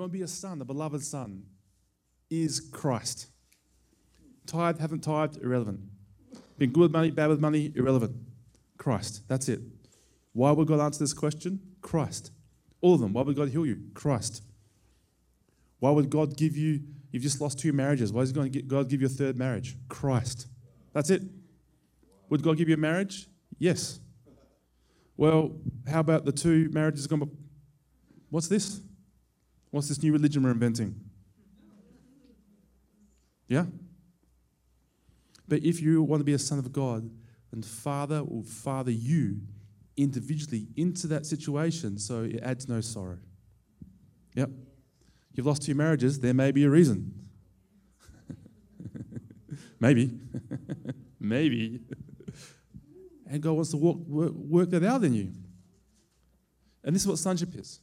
want to be a son, the beloved son, is Christ. Tithe, haven't tithed, irrelevant. Been good with money, bad with money, irrelevant. Christ. That's it. Why would God answer this question? Christ. All of them. Why would God heal you? Christ. Why would God give you, you've just lost two marriages, why is God give you a third marriage? Christ. That's it. Would God give you a marriage? Yes. Well, how about the two marriages gone? What's this? What's this new religion we're inventing? Yeah? But if you want to be a son of God, then Father will father you individually into that situation so it adds no sorrow. Yep. You've lost two marriages, there may be a reason. Maybe. Maybe. and God wants to work, work, work that out in you. And this is what sonship is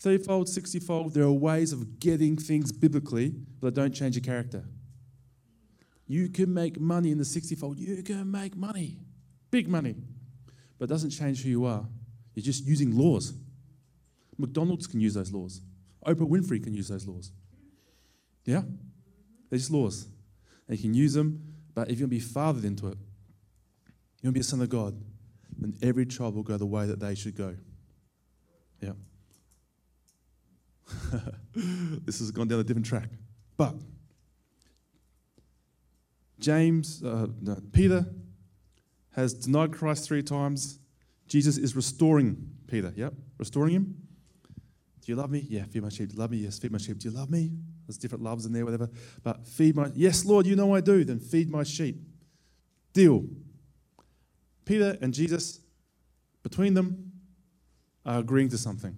30 fold, 60 fold. There are ways of getting things biblically that don't change your character. You can make money in the 60 fold. You can make money, big money, but it doesn't change who you are. You're just using laws. McDonald's can use those laws. Oprah Winfrey can use those laws. Yeah? They're just laws. And you can use them, but if you want to be fathered into it, you want to be a son of God, then every child will go the way that they should go. Yeah. this has gone down a different track. But James, uh, no, Peter has denied Christ three times. Jesus is restoring Peter. Yep, restoring him. Do you love me? Yeah, feed my sheep. Do you love me? Yes, feed my sheep. Do you love me? There's different loves in there, whatever. But feed my, yes, Lord, you know I do. Then feed my sheep. Deal. Peter and Jesus, between them, are agreeing to something.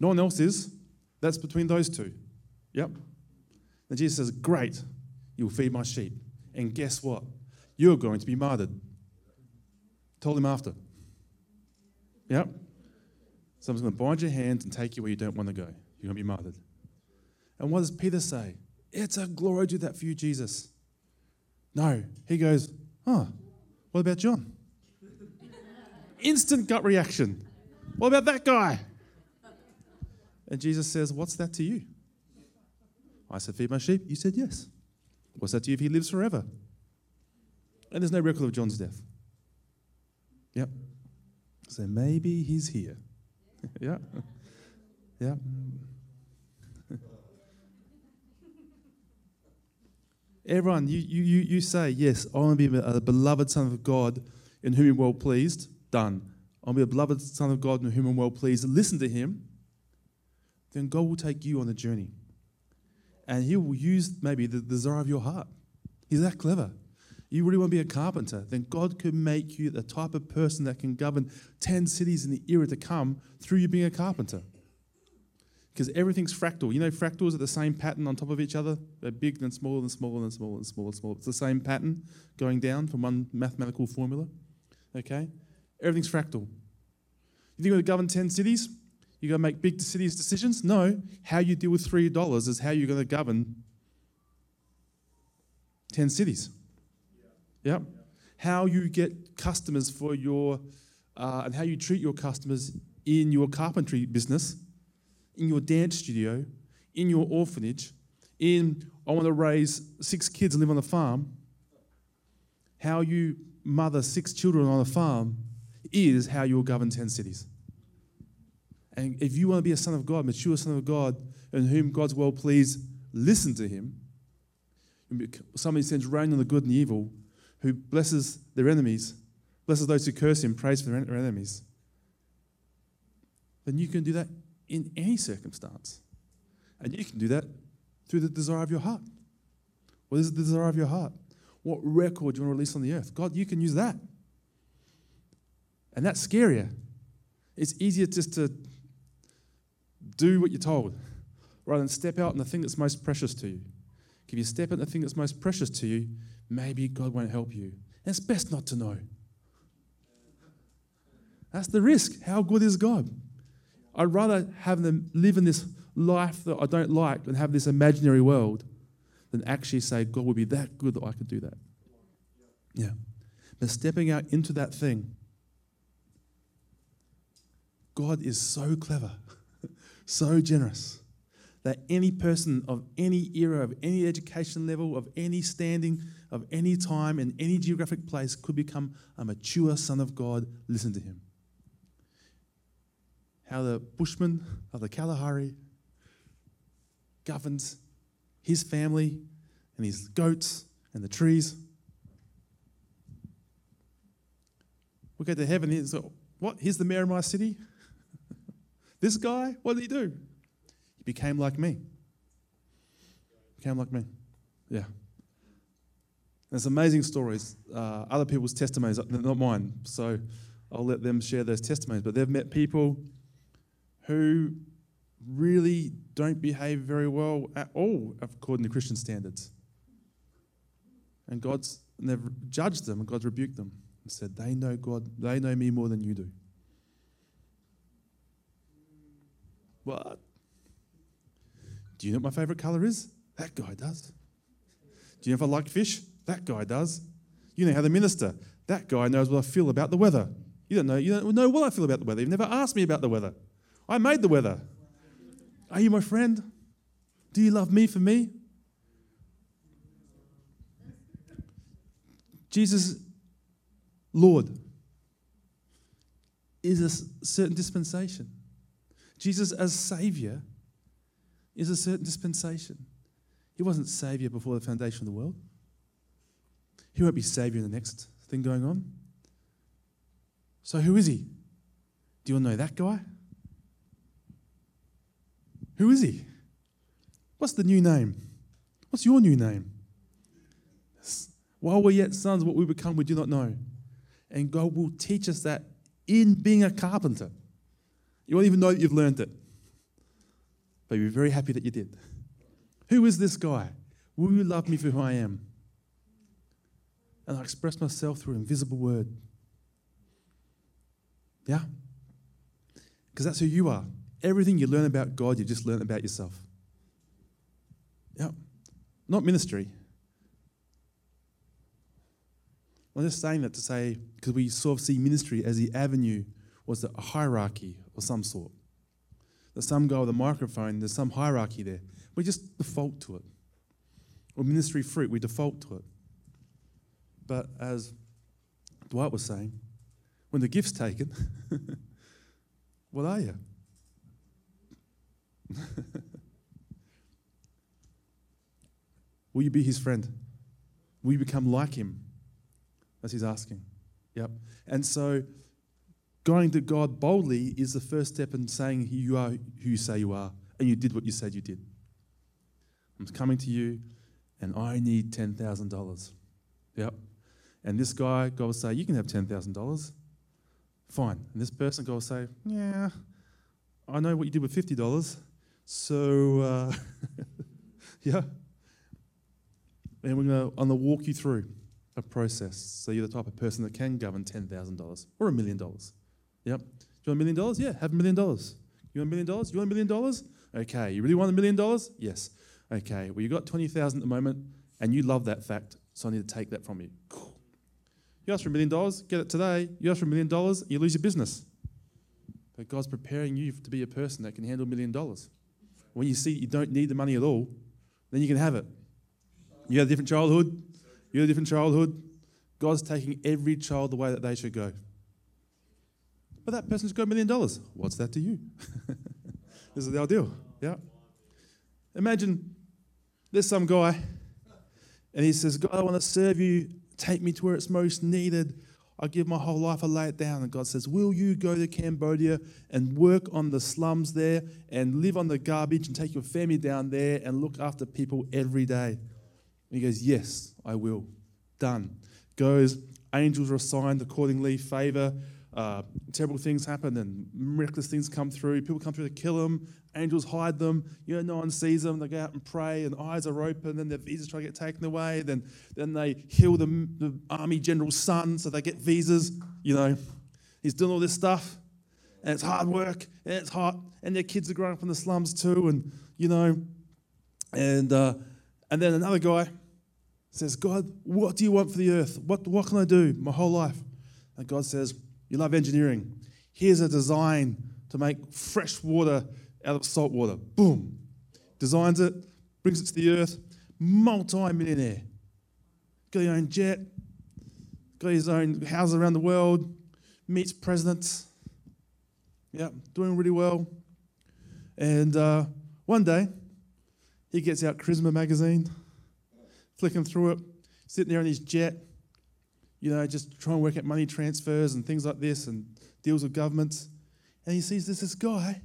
No one else is. That's between those two. Yep. And Jesus says, Great, you will feed my sheep. And guess what? You're going to be martyred. Told him after. Yep. Someone's going to bind your hands and take you where you don't want to go. You're going to be martyred. And what does Peter say? It's a glory to that for you, Jesus. No. He goes, Oh, what about John? Instant gut reaction. What about that guy? And Jesus says, What's that to you? I said, Feed my sheep. You said, Yes. What's that to you if he lives forever? And there's no record of John's death. Yep. So maybe he's here. yeah. Yeah. Everyone, you, you, you say, Yes, I want to be a beloved Son of God in whom I'm well pleased. Done. I want to be a beloved Son of God in whom I'm well pleased. Listen to him. Then God will take you on a journey. And he will use maybe the desire of your heart. He's that clever. You really want to be a carpenter, then God could make you the type of person that can govern 10 cities in the era to come through you being a carpenter. Because everything's fractal. You know, fractals are the same pattern on top of each other. They're big, then smaller, then smaller, then smaller, then smaller, smaller. It's the same pattern going down from one mathematical formula. Okay? Everything's fractal. You think you're going to govern 10 cities? You're going to make big cities decisions? No. How you deal with $3 is how you're going to govern 10 cities. Yeah. How you get customers for your, uh, and how you treat your customers in your carpentry business, in your dance studio, in your orphanage, in, I want to raise six kids and live on a farm. How you mother six children on a farm is how you'll govern 10 cities. And if you want to be a son of God, mature son of God, in whom God's well pleased, listen to him. Somebody sends rain on the good and the evil, who blesses their enemies, blesses those who curse him, prays for their enemies, then you can do that in any circumstance. And you can do that through the desire of your heart. What is the desire of your heart? What record do you want to release on the earth? God, you can use that. And that's scarier. It's easier just to do what you're told rather than step out in the thing that's most precious to you. If you step in the thing that's most precious to you, maybe God won't help you. And it's best not to know. That's the risk. How good is God? I'd rather have them live in this life that I don't like and have this imaginary world than actually say, God would be that good that I could do that. Yeah. But stepping out into that thing, God is so clever, so generous that any person of any era, of any education level, of any standing, of any time, in any geographic place could become a mature son of God. Listen to him. How the bushman of the Kalahari governs his family and his goats and the trees. We go to heaven. He's what? Here's the mayor of my city. This guy, what did he do? He became like me. Became like me. Yeah. There's amazing stories, uh, other people's testimonies, not mine. So I'll let them share those testimonies. But they've met people who really don't behave very well at all according to Christian standards. And God's never judged them, and God's rebuked them and said, They know God, they know me more than you do. What? Do you know what my favorite color is? That guy does. Do you know if I like fish? That guy does. You know how the minister, that guy knows what I feel about the weather. You don't know, you don't know what I feel about the weather. You've never asked me about the weather. I made the weather. Are you my friend? Do you love me for me? Jesus, Lord, is a certain dispensation. Jesus, as Savior, is a certain dispensation. He wasn't Savior before the foundation of the world. He won't be Savior in the next thing going on. So, who is He? Do you to know that guy? Who is he? What's the new name? What's your new name? While we're yet sons, what we become, we do not know. And God will teach us that in being a carpenter. You won't even know that you've learned it. But you'll be very happy that you did. Who is this guy? Will you love me for who I am? And I express myself through an invisible word. Yeah? Because that's who you are. Everything you learn about God, you just learn about yourself. Yeah. Not ministry. I'm just saying that to say, because we sort of see ministry as the avenue, was a hierarchy of some sort. That some guy with a microphone, there's some hierarchy there. We just default to it. Or ministry fruit, we default to it. But as Dwight was saying, when the gift's taken, what are you? Will you be his friend? Will you become like him? As he's asking. Yep. And so going to God boldly is the first step in saying you are who you say you are, and you did what you said you did. I'm coming to you, and I need $10,000. Yep. And this guy, God will say, You can have $10,000. Fine. And this person, God will say, Yeah, I know what you did with $50. So, uh, yeah. And we're going to, going to walk you through a process so you're the type of person that can govern $10,000 or a million dollars. Yep. Do you want a million dollars? Yeah, have a million dollars. You want a million dollars? You want a million dollars? Okay. You really want a million dollars? Yes. Okay. Well, you got 20,000 at the moment and you love that fact, so I need to take that from you. You ask for a million dollars, get it today. You ask for a million dollars, you lose your business. But God's preparing you to be a person that can handle a million dollars. When you see you don't need the money at all, then you can have it. You had a different childhood. You had a different childhood. God's taking every child the way that they should go. But that person's got a million dollars. What's that to you? this is the ideal. Yeah. Imagine there's some guy and he says, God, I want to serve you. Take me to where it's most needed. I give my whole life, I lay it down. And God says, Will you go to Cambodia and work on the slums there and live on the garbage and take your family down there and look after people every day? And he goes, Yes, I will. Done. Goes, angels are assigned accordingly, favor. Uh, terrible things happen and miraculous things come through. People come through to kill them. Angels hide them. You know, no one sees them. They go out and pray, and eyes are open. Then their visas try to get taken away. Then, then they heal the, the army general's son, so they get visas. You know, he's doing all this stuff, and it's hard work, and it's hot, and their kids are growing up in the slums too, and you know, and uh, and then another guy says, God, what do you want for the earth? What what can I do my whole life? And God says, You love engineering. Here's a design to make fresh water out of salt water. Boom. Designs it, brings it to the earth. Multi millionaire. Got his own jet, got his own houses around the world, meets presidents. Yeah, doing really well. And uh, one day, he gets out Charisma magazine, flicking through it, sitting there in his jet, you know, just trying to work out money transfers and things like this and deals with governments. And he sees this, this guy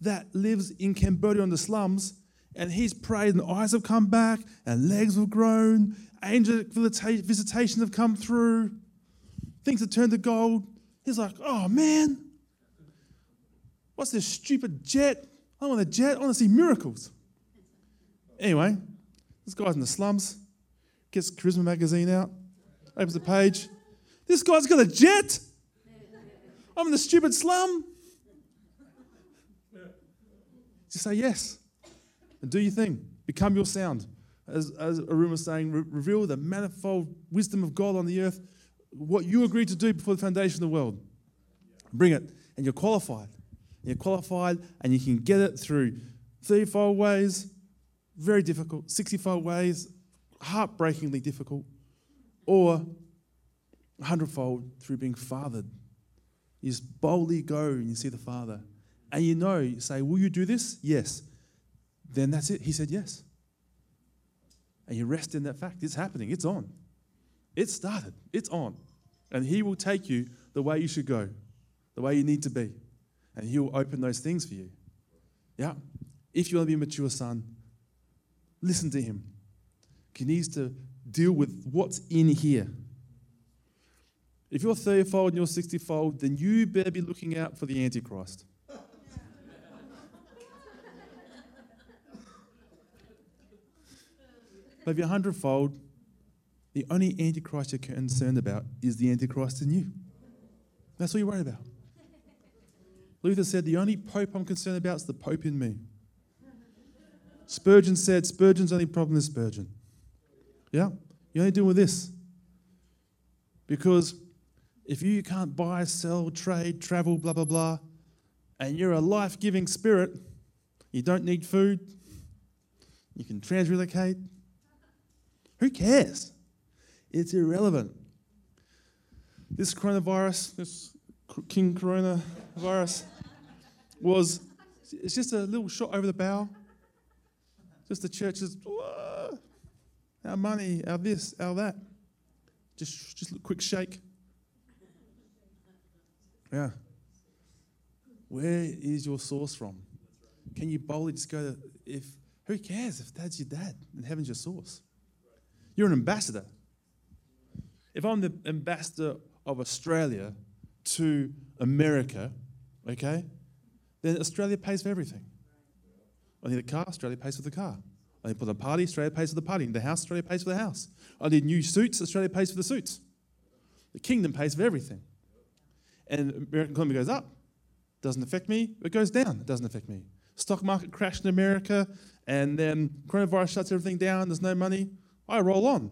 that lives in Cambodia in the slums, and he's prayed, and eyes have come back, and legs have grown, angel visitations have come through, things have turned to gold. He's like, oh man, what's this stupid jet? I don't want a jet, I want to see miracles. Anyway, this guy's in the slums, gets Charisma magazine out, opens the page. This guy's got a jet. I'm in the stupid slum. Just say yes and do your thing. Become your sound. As, as Arun was saying, re- reveal the manifold wisdom of God on the earth, what you agreed to do before the foundation of the world. Bring it, and you're qualified. You're qualified, and you can get it through 30 fold ways, very difficult, 60 fold ways, heartbreakingly difficult, or a hundredfold through being fathered. You just boldly go and you see the Father. And you know, you say, Will you do this? Yes. Then that's it. He said yes. And you rest in that fact. It's happening. It's on. It started. It's on. And He will take you the way you should go, the way you need to be. And He will open those things for you. Yeah. If you want to be a mature son, listen to Him. He needs to deal with what's in here. If you're 30 fold and you're 60 fold, then you better be looking out for the Antichrist. but if you're 100 fold, the only Antichrist you're concerned about is the Antichrist in you. That's all you're worried about. Luther said, The only Pope I'm concerned about is the Pope in me. Spurgeon said, Spurgeon's only problem is Spurgeon. Yeah? You only deal with this. Because if you can't buy, sell, trade, travel, blah, blah, blah, and you're a life giving spirit, you don't need food, you can transrelocate. Who cares? It's irrelevant. This coronavirus, this King coronavirus, was it's just a little shot over the bow. Just the churches, our money, our this, our that. Just, just a quick shake. Yeah. Where is your source from? Can you boldly just go to, if, who cares if dad's your dad and heaven's your source? You're an ambassador. If I'm the ambassador of Australia to America, okay, then Australia pays for everything. I need a car, Australia pays for the car. I need for the party, Australia pays for the party. The house, Australia pays for the house. I need new suits, Australia pays for the suits. The kingdom pays for everything. And American economy goes up, doesn't affect me. It goes down, it doesn't affect me. Stock market crashed in America, and then coronavirus shuts everything down, there's no money. I roll on.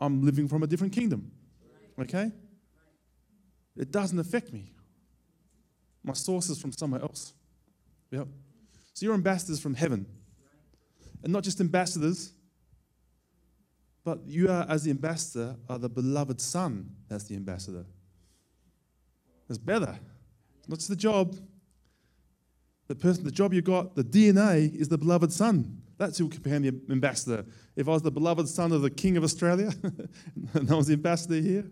I'm living from a different kingdom. Okay? It doesn't affect me. My source is from somewhere else. Yep. So you're ambassadors from heaven. And not just ambassadors, but you are, as the ambassador, are the beloved son. That's the ambassador. It's better. It's Not just the job. The person, the job you got, the DNA is the beloved son. That's who can become the ambassador. If I was the beloved son of the King of Australia, and I was the ambassador here,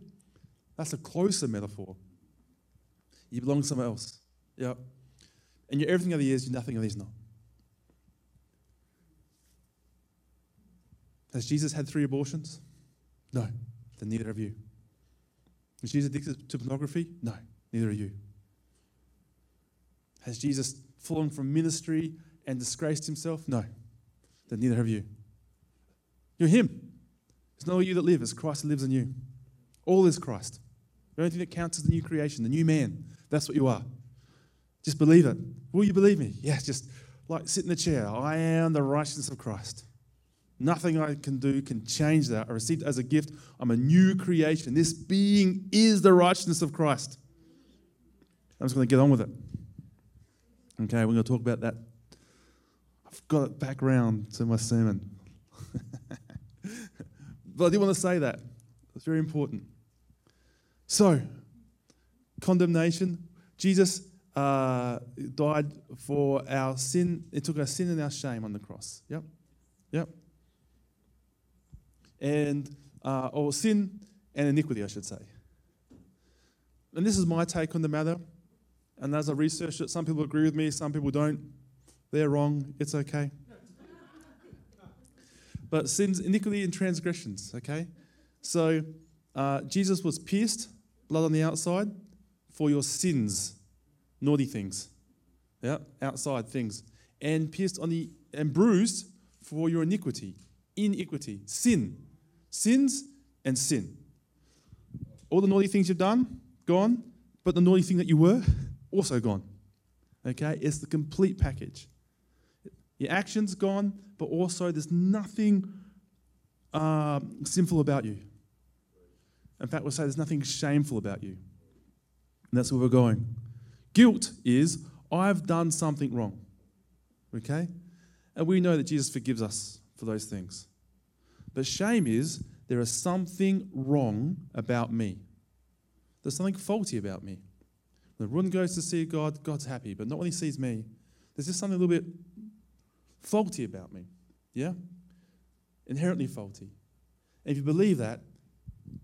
that's a closer metaphor. You belong somewhere else. Yeah. And you're everything of the years, you're nothing of these not. Has Jesus had three abortions? No. Then neither have you. Is Jesus addicted to pornography? No. Neither are you. Has Jesus fallen from ministry and disgraced himself? No. Then neither have you. You're him. It's not you that live, it's Christ that lives in you. All is Christ. The only thing that counts is the new creation, the new man. That's what you are. Just believe it. Will you believe me? Yeah, just like sit in the chair. I am the righteousness of Christ. Nothing I can do can change that. I received it as a gift. I'm a new creation. This being is the righteousness of Christ. I'm just going to get on with it. Okay, we're going to talk about that. I've got it back round to my sermon. but I did want to say that. It's very important. So, condemnation. Jesus uh, died for our sin. It took our sin and our shame on the cross. Yep. Yep. And, uh, or sin and iniquity, I should say. And this is my take on the matter. And as I researched it, some people agree with me, some people don't. They're wrong. It's okay. but sins, iniquity, and transgressions, okay? So uh, Jesus was pierced, blood on the outside, for your sins, naughty things, yeah, outside things, and pierced on the and bruised for your iniquity, iniquity, sin, sins and sin. All the naughty things you've done, gone, but the naughty thing that you were, also gone. Okay, it's the complete package. Your actions gone, but also there's nothing uh, sinful about you. In fact, we'll say there's nothing shameful about you. And that's where we're going. Guilt is, I've done something wrong. Okay? And we know that Jesus forgives us for those things. But shame is, there is something wrong about me. There's something faulty about me. When Run goes to see God, God's happy, but not when he sees me. There's just something a little bit faulty about me. Yeah? Inherently faulty. And if you believe that,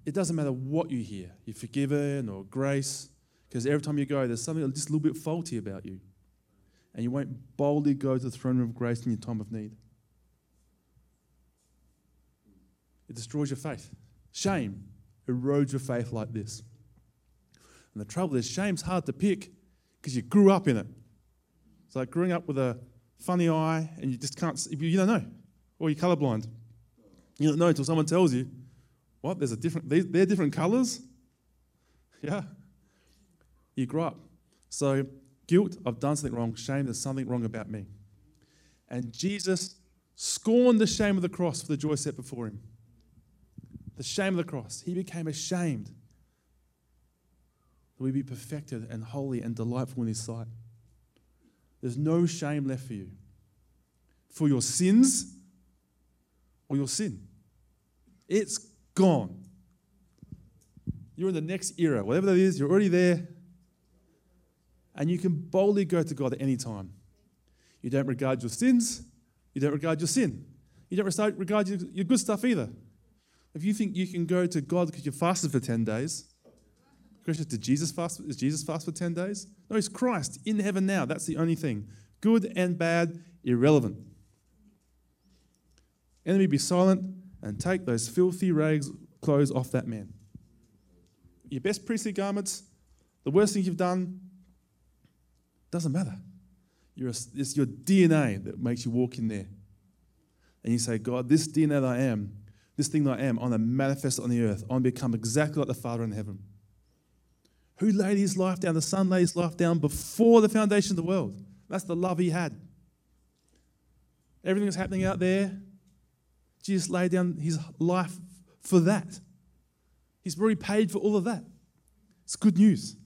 it doesn't matter what you hear. You're forgiven or grace, because every time you go, there's something just a little bit faulty about you. And you won't boldly go to the throne of grace in your time of need. It destroys your faith. Shame erodes your faith like this. And the trouble is, shame's hard to pick because you grew up in it. It's like growing up with a funny eye and you just can't, see, you don't know, or you're colorblind. You don't know until someone tells you, what? There's a different, they're different colors? Yeah. You grow up. So, guilt, I've done something wrong. Shame, there's something wrong about me. And Jesus scorned the shame of the cross for the joy set before him. The shame of the cross. He became ashamed that we be perfected and holy and delightful in His sight. There's no shame left for you for your sins or your sin. It's gone. You're in the next era. Whatever that is, you're already there. And you can boldly go to God at any time. You don't regard your sins, you don't regard your sin. You don't regard your, your good stuff either. If you think you can go to God because you fasted for 10 days, Question, did Jesus fast? Is Jesus fast for 10 days? No, he's Christ in heaven now. That's the only thing. Good and bad, irrelevant. Enemy, be silent and take those filthy rags clothes off that man. Your best priestly garments, the worst thing you've done, doesn't matter. A, it's your DNA that makes you walk in there. And you say, God, this DNA that I am, this thing that I am, I want to manifest it on the earth. I want to become exactly like the Father in heaven. Who laid his life down? The Son laid his life down before the foundation of the world. That's the love he had. Everything that's happening out there, Jesus laid down his life for that. He's already paid for all of that. It's good news.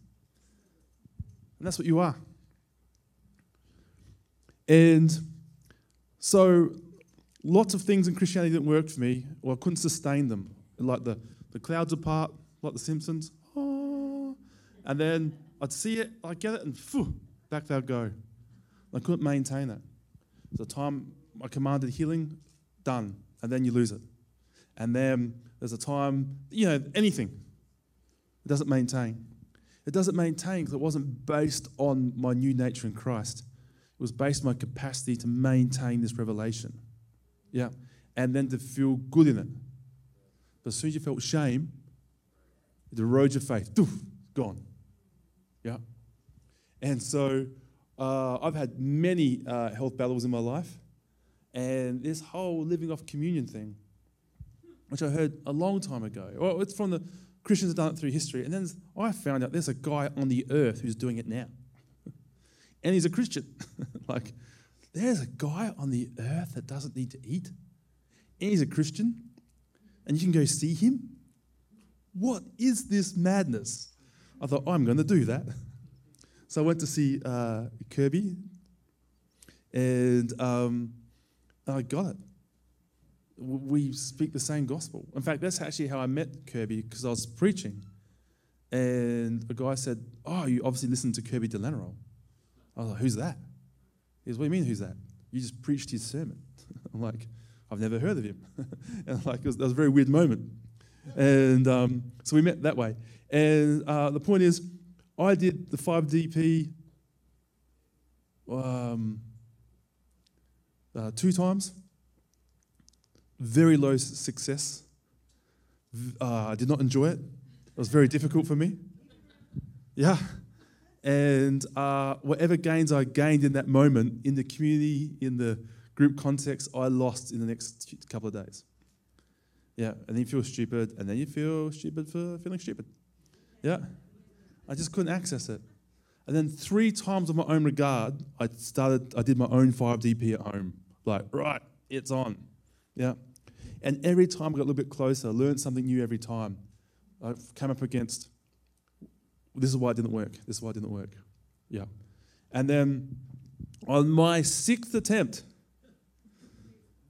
And that's what you are. And so, lots of things in Christianity didn't work for me, or I couldn't sustain them. Like the, the clouds apart, like the Simpsons. Ah. And then I'd see it, I'd get it, and phew, back they'd go. I couldn't maintain it. The time I commanded healing, done. And then you lose it. And then there's a time, you know, anything. It doesn't maintain. It doesn't maintain because it wasn't based on my new nature in Christ. It was based on my capacity to maintain this revelation. Yeah. And then to feel good in it. But as soon as you felt shame, it erodes your faith. Doof, gone. Yeah. And so uh, I've had many uh, health battles in my life. And this whole living off communion thing, which I heard a long time ago, well, it's from the Christians have done it through history. And then I found out there's a guy on the earth who's doing it now. and he's a Christian. like, there's a guy on the earth that doesn't need to eat. And he's a Christian. And you can go see him. What is this madness? I thought, I'm going to do that. So I went to see uh, Kirby And um, I got it. We speak the same gospel. In fact, that's actually how I met Kirby because I was preaching. And a guy said, Oh, you obviously listen to Kirby de Lanerolle. I was like, Who's that? He goes, What do you mean, who's that? You just preached his sermon. I'm like, I've never heard of him. and like, it was, that was a very weird moment. And um, so we met that way. And uh, the point is, I did the 5DP um, uh, two times. Very low success. Uh, I did not enjoy it. It was very difficult for me. Yeah. And uh, whatever gains I gained in that moment, in the community, in the group context, I lost in the next couple of days. Yeah, and then you feel stupid, and then you feel stupid for feeling stupid. Yeah, I just couldn't access it. And then three times on my own regard, I started, I did my own 5DP at home. Like, right, it's on. Yeah. And every time I got a little bit closer, I learned something new every time. I came up against, this is why it didn't work. This is why it didn't work. Yeah. And then on my sixth attempt,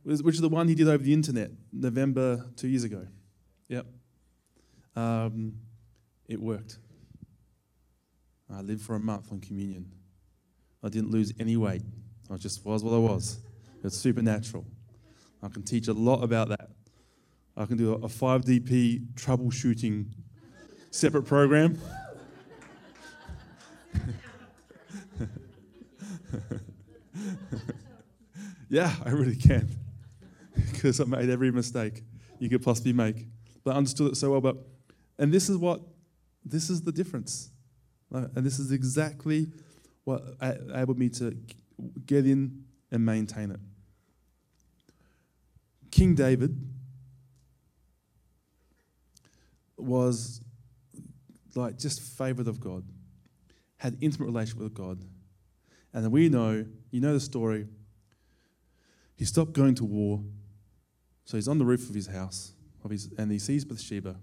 which is the one he did over the internet, November two years ago. Yep. Um, it worked. I lived for a month on communion. I didn't lose any weight. I just was what I was. It's supernatural. I can teach a lot about that. I can do a 5DP troubleshooting separate program. yeah, I really can. because I made every mistake you could possibly make. But I understood it so well. But and this is what this is the difference. And this is exactly what enabled me to get in and maintain it. King David was like just favored of God, had intimate relationship with God. And we know, you know the story. He stopped going to war. So he's on the roof of his house, of his, and he sees Bathsheba.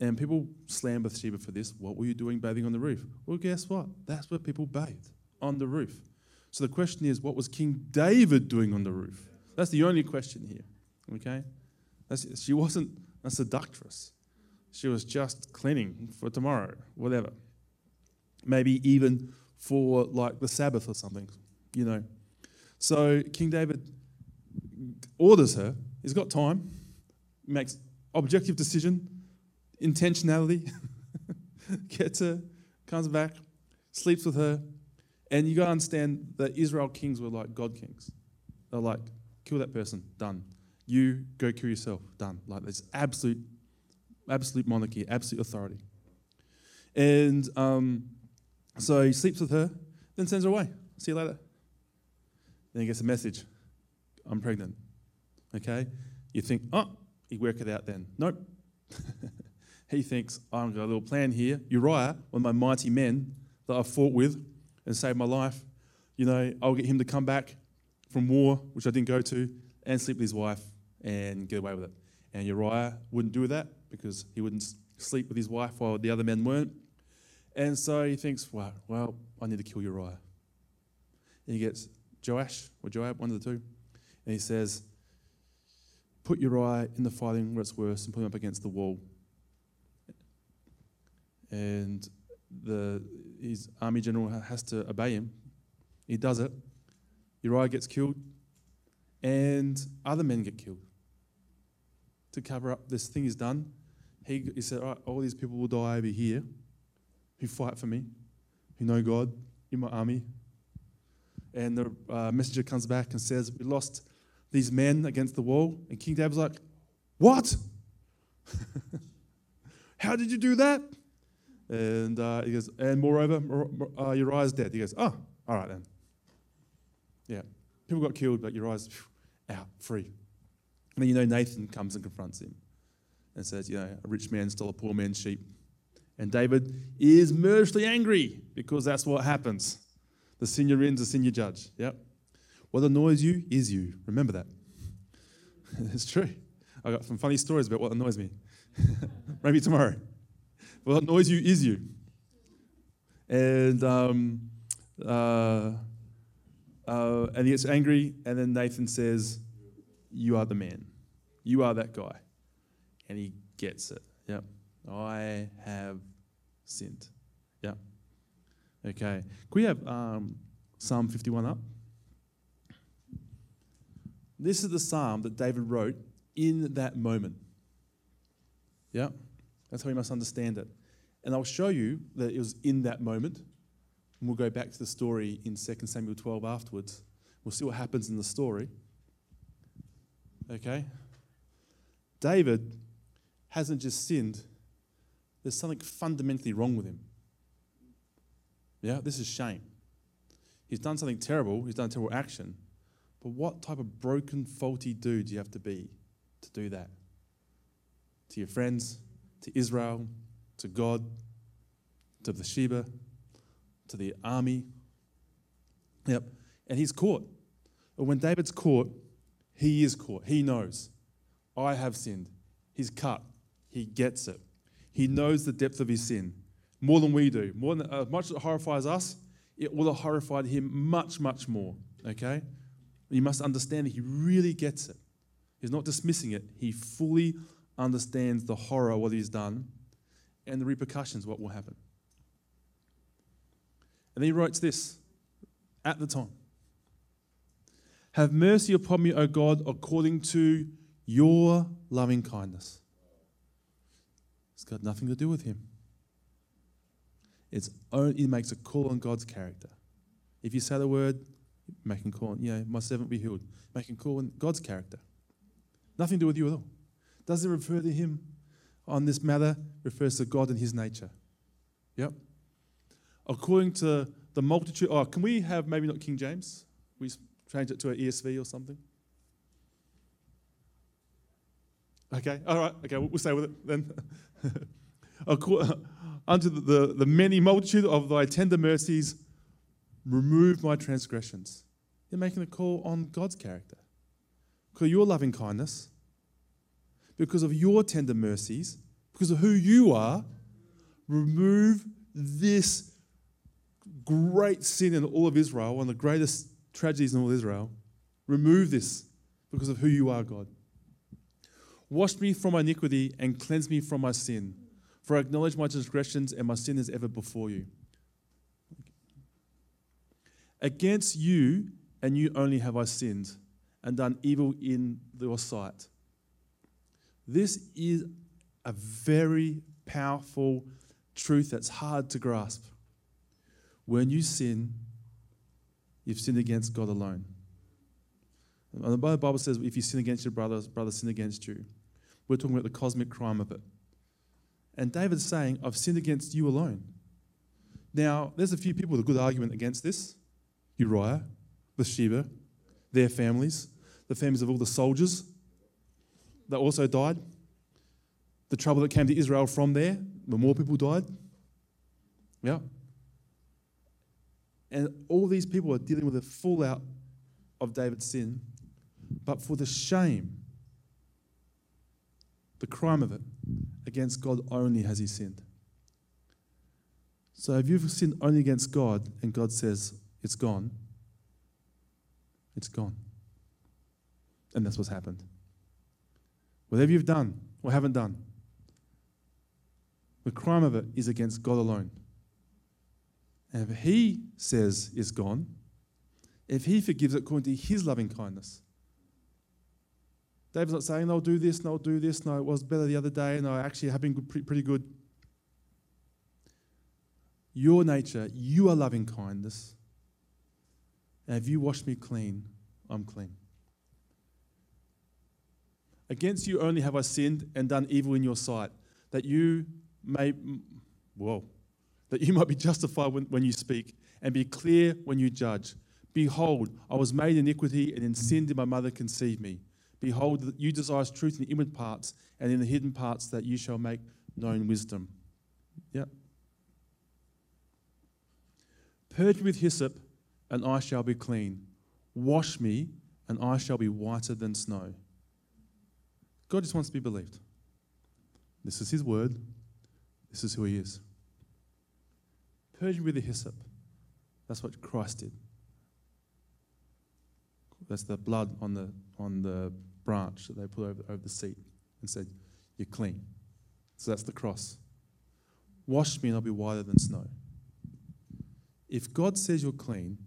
And people slam Bathsheba for this. What were you doing bathing on the roof? Well, guess what? That's where people bathed, on the roof. So the question is, what was King David doing on the roof? That's the only question here. Okay? That's, she wasn't a seductress. She was just cleaning for tomorrow, whatever. Maybe even for like the Sabbath or something, you know. So King David orders her. He's got time, makes objective decision, intentionality, gets her, comes back, sleeps with her. And you got to understand that Israel kings were like God kings. They're like, kill that person, done. You go kill yourself, done. Like there's absolute, absolute monarchy, absolute authority. And um, so he sleeps with her, then sends her away. See you later. Then he gets a message I'm pregnant. Okay? You think, oh, you work it out then. Nope. he thinks, I've got a little plan here. Uriah, one of my mighty men that I fought with and saved my life, you know, I'll get him to come back from war, which I didn't go to, and sleep with his wife and get away with it. And Uriah wouldn't do that because he wouldn't sleep with his wife while the other men weren't. And so he thinks, well, well, I need to kill Uriah. And he gets Joash or Joab, one of the two, and he says, Put Uriah in the fighting where it's worse and put him up against the wall. And the, his army general has to obey him. He does it. Uriah gets killed, and other men get killed. To cover up this thing is done, he, he said, All, right, all these people will die over here who fight for me, who know God in my army. And the uh, messenger comes back and says, We lost these men against the wall. And King David's like, What? How did you do that? And uh, he goes, And moreover, Mor- Mor- uh, Uriah's dead. He goes, Oh, all right then. Yeah. People got killed, but Uriah's phew, out, free. And then you know Nathan comes and confronts him and says, You know, a rich man stole a poor man's sheep. And David is murderously angry because that's what happens. The senior wins, the senior judge. Yep. What annoys you is you. Remember that. it's true. I got some funny stories about what annoys me. Maybe tomorrow. What annoys you is you. And um, uh, Uh, and he gets angry, and then Nathan says, You are the man. You are that guy. And he gets it. Yep. I have sinned. Yeah. Okay. Can we have um, Psalm 51 up? This is the psalm that David wrote in that moment. Yeah, that's how we must understand it. And I'll show you that it was in that moment. And we'll go back to the story in 2 Samuel 12 afterwards. We'll see what happens in the story. Okay? David hasn't just sinned, there's something fundamentally wrong with him. Yeah, this is shame. He's done something terrible, he's done a terrible action. But what type of broken, faulty dude do you have to be to do that? To your friends, to Israel, to God, to the Sheba, to the army. Yep. And he's caught. But when David's caught, he is caught. He knows. I have sinned. He's cut. He gets it. He knows the depth of his sin more than we do. More than uh, much that horrifies us, it will have horrified him much, much more. Okay? You must understand that he really gets it. He's not dismissing it. He fully understands the horror of what he's done and the repercussions, what will happen. And then he writes this at the time Have mercy upon me, O God, according to your loving kindness. It's got nothing to do with him. It's only, it makes a call on God's character. If you say the word, making call you know, my servant be healed, making call on God's character. Nothing to do with you at all. Doesn't refer to him on this matter, refers to God and his nature. Yep. According to the multitude, oh, can we have maybe not King James? We change it to an ESV or something? Okay, all right, okay, we'll stay with it then. Unto the, the, the many multitude of thy tender mercies, remove my transgressions. You're making a call on God's character. Because of your loving kindness, because of your tender mercies, because of who you are, remove this great sin in all of Israel, one of the greatest tragedies in all of Israel. Remove this because of who you are, God. Wash me from my iniquity and cleanse me from my sin. For I acknowledge my transgressions and my sin is ever before you. Against you and you only have I sinned and done evil in your sight. This is a very powerful truth that's hard to grasp. When you sin, you've sinned against God alone. And the Bible says if you sin against your brother, brother sin against you. We're talking about the cosmic crime of it. And David's saying, I've sinned against you alone. Now, there's a few people with a good argument against this Uriah, Bathsheba, their families, the families of all the soldiers that also died, the trouble that came to Israel from there, when more people died. Yeah. And all these people are dealing with the fallout of David's sin, but for the shame the crime of it. Against God only has he sinned. So if you've sinned only against God and God says it's gone, it's gone. And that's what's happened. Whatever you've done or haven't done, the crime of it is against God alone. And if He says it's gone, if He forgives it according to His loving kindness, David's not saying, no, I'll do this, I'll do this, no, it was better the other day, no, actually have been pretty good. Your nature, you are loving kindness. And if you wash me clean, I'm clean. Against you only have I sinned and done evil in your sight, that you may, whoa, that you might be justified when, when you speak and be clear when you judge. Behold, I was made iniquity, and in sin did my mother conceive me. Behold, you desire truth in the inward parts, and in the hidden parts that you shall make known wisdom. Yep. Purge me with hyssop, and I shall be clean. Wash me, and I shall be whiter than snow. God just wants to be believed. This is His word. This is who He is. Purge me with the hyssop. That's what Christ did. That's the blood on the, on the branch that they put over, over the seat and said, You're clean. So that's the cross. Wash me and I'll be whiter than snow. If God says you're clean,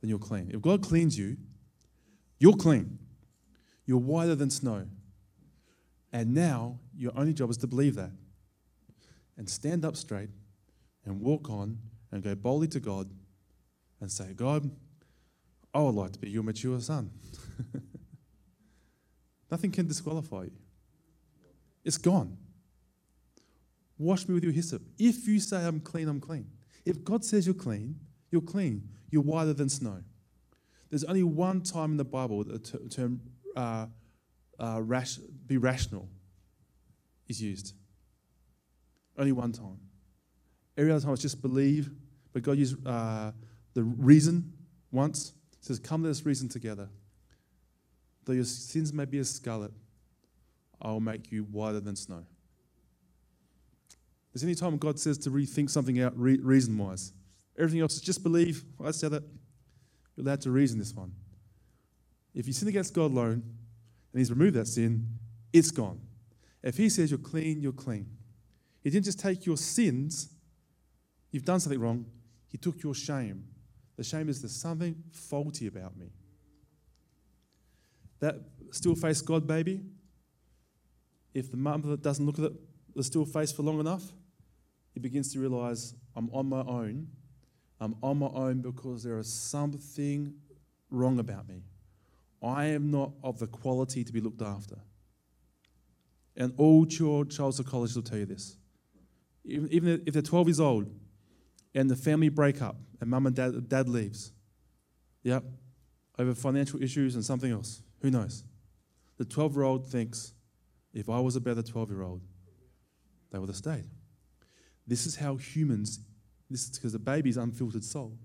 then you're clean. If God cleans you, you're clean. You're whiter than snow. And now your only job is to believe that and stand up straight and walk on and go boldly to God and say, God, I would like to be your mature son. Nothing can disqualify you. It's gone. Wash me with your hyssop. If you say I'm clean, I'm clean. If God says you're clean, you're clean. You're whiter than snow. There's only one time in the Bible that the term uh, uh, rash, be rational is used. Only one time. Every other time it's just believe, but God used uh, the reason once. He says, Come, let us reason together. Though your sins may be as scarlet, I will make you whiter than snow. There's any time God says to rethink something out re- reason wise. Everything else is just believe. I said that. You're allowed to reason this one. If you sin against God alone and He's removed that sin, it's gone. If He says you're clean, you're clean. He didn't just take your sins, you've done something wrong, He took your shame. The shame is there's something faulty about me. That still face God baby, if the mother doesn't look at the still face for long enough, he begins to realize I'm on my own. I'm on my own because there is something wrong about me. I am not of the quality to be looked after. And all child, child psychologists will tell you this. Even, even if they're 12 years old and the family break up and mum and dad, dad leaves, yep, over financial issues and something else, who knows? The 12 year old thinks, if I was a better 12 year old, they would have stayed. This is how humans, this is because the baby's unfiltered soul.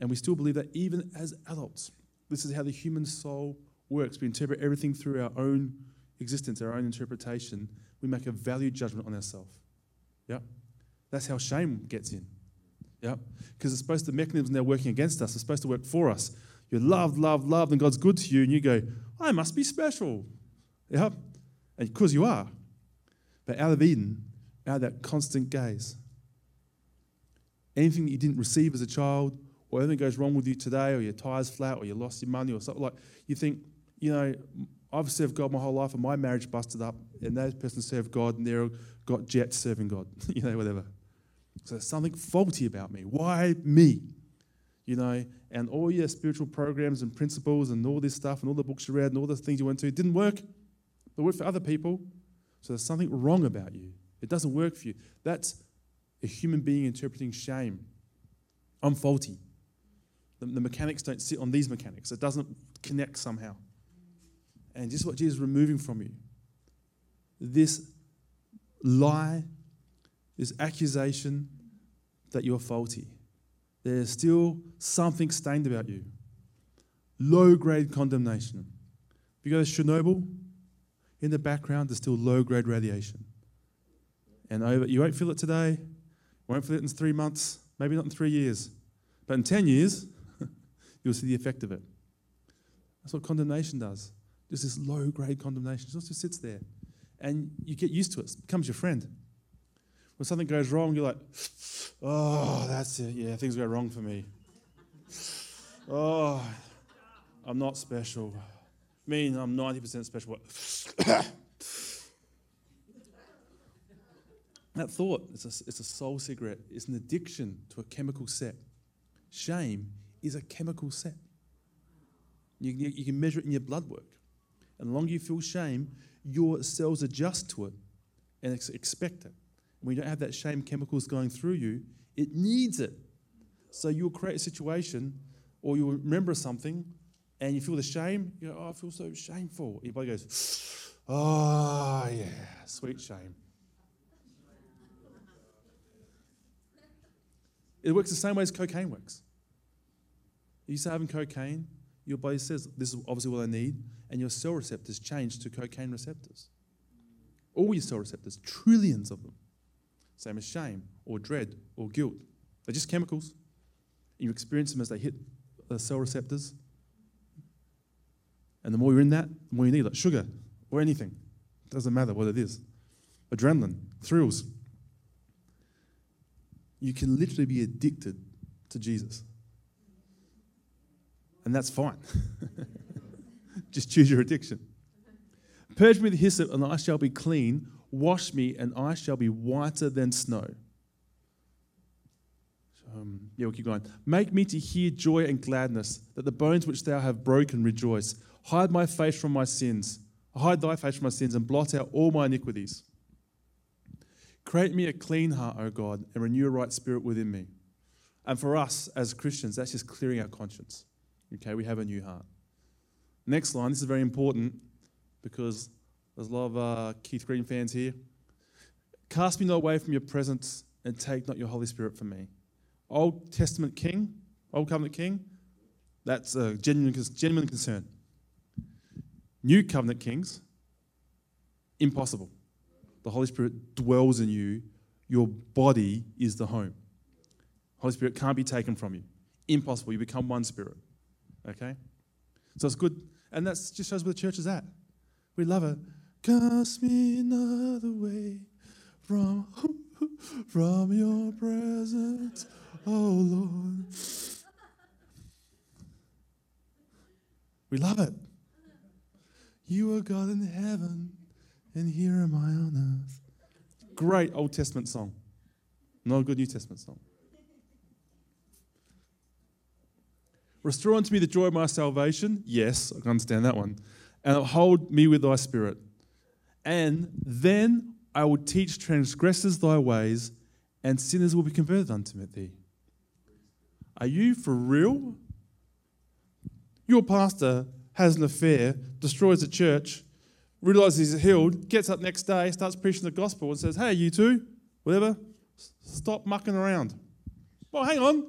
And we still believe that even as adults, this is how the human soul works. We interpret everything through our own existence, our own interpretation. We make a value judgment on ourselves. Yeah? That's how shame gets in. Yeah? Because it's supposed to, the mechanisms they're working against us are supposed to work for us. You're loved, loved, loved, and God's good to you, and you go, I must be special. Yeah? And because you are. But out of Eden, out of that constant gaze, anything that you didn't receive as a child, or anything goes wrong with you today, or your tire's flat, or you lost your money, or something like, you think, you know, I've served God my whole life, and my marriage busted up, and that person served God, and they're got jets serving God, you know, whatever. So there's something faulty about me. Why me? You know, and oh, all your spiritual programs and principles and all this stuff and all the books you read and all the things you went to didn't work. They worked for other people. So there's something wrong about you. It doesn't work for you. That's a human being interpreting shame. I'm faulty. The, the mechanics don't sit on these mechanics. It doesn't connect somehow. And just what Jesus is removing from you this lie, this accusation that you're faulty. There's still something stained about you. Low grade condemnation. If you go to Chernobyl, in the background, there's still low grade radiation. And over, you won't feel it today, won't feel it in three months, maybe not in three years. But in 10 years, you'll see the effect of it. That's what condemnation does. Just this low grade condemnation. It just sits there. And you get used to it. It becomes your friend. When something goes wrong, you're like, oh, that's it. Yeah, things go wrong for me. Oh, I'm not special. I mean, I'm 90% special. that thought, it's a, it's a soul cigarette. It's an addiction to a chemical set. Shame is a chemical set. You, you, you can measure it in your blood work. And the longer you feel shame, your cells adjust to it and ex- expect it. When you don't have that shame chemicals going through you, it needs it. So you'll create a situation or you'll remember something and you feel the shame. You go, oh, I feel so shameful. Your body goes, oh, yeah, sweet shame. It works the same way as cocaine works. You start having cocaine, your body says, This is obviously what I need, and your cell receptors change to cocaine receptors. All your cell receptors, trillions of them. Same as shame or dread or guilt. They're just chemicals. You experience them as they hit the cell receptors. And the more you're in that, the more you need, like sugar or anything. Doesn't matter what it is. Adrenaline, thrills. You can literally be addicted to Jesus. And that's fine. Just choose your addiction. Purge me with hyssop, and I shall be clean. Wash me, and I shall be whiter than snow. Um, yeah, we'll keep going. Make me to hear joy and gladness, that the bones which thou have broken rejoice. Hide my face from my sins. Hide thy face from my sins, and blot out all my iniquities. Create me a clean heart, O God, and renew a right spirit within me. And for us as Christians, that's just clearing our conscience. Okay, we have a new heart. Next line, this is very important because there's a lot of uh, Keith Green fans here. Cast me not away from your presence and take not your Holy Spirit from me. Old Testament king, Old Covenant king, that's a genuine, genuine concern. New Covenant kings, impossible. The Holy Spirit dwells in you. Your body is the home. Holy Spirit can't be taken from you. Impossible. You become one spirit. Okay? So it's good. And that just shows where the church is at. We love it. Cast me another way from, from your presence, oh Lord. We love it. You are God in heaven, and here am I on earth. Great Old Testament song. Not a good New Testament song. Restore unto me the joy of my salvation. Yes, I can understand that one. And uphold me with thy spirit. And then I will teach transgressors thy ways, and sinners will be converted unto thee. Are you for real? Your pastor has an affair, destroys the church, realizes he's healed, gets up next day, starts preaching the gospel, and says, Hey, you two, whatever, stop mucking around. Well, hang on.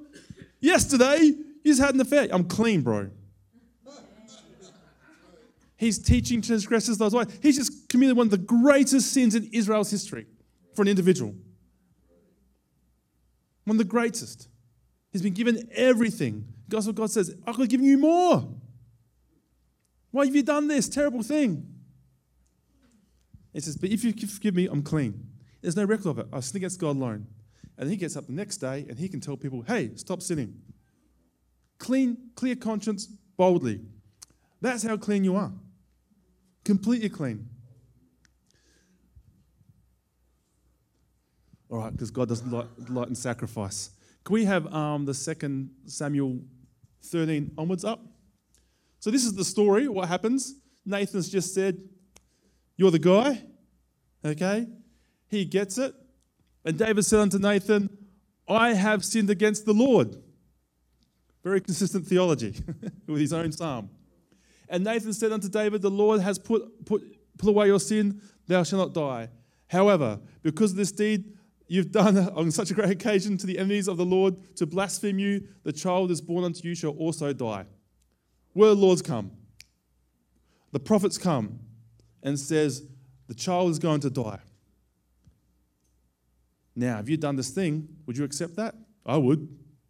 Yesterday, you just had an affair. I'm clean, bro. He's teaching transgressors those ways. He's just committed one of the greatest sins in Israel's history for an individual. One of the greatest. He's been given everything. Gospel God says, I could have given you more. Why have you done this terrible thing? He says, But if you forgive me, I'm clean. There's no record of it. I sin against God alone. And he gets up the next day and he can tell people, hey, stop sinning. Clean, clear conscience, boldly. That's how clean you are. Completely clean. All right, because God doesn't like, light in sacrifice. Can we have um, the second Samuel 13 onwards up? So this is the story. What happens? Nathan's just said, You're the guy. Okay? He gets it. And David said unto Nathan, I have sinned against the Lord. Very consistent theology with his own psalm. And Nathan said unto David, The Lord has put, put, put away your sin, thou shalt not die. However, because of this deed you've done on such a great occasion to the enemies of the Lord to blaspheme you, the child is born unto you shall also die. Where the Lord's come. The prophets come and says, The child is going to die. Now, have you done this thing? Would you accept that? I would.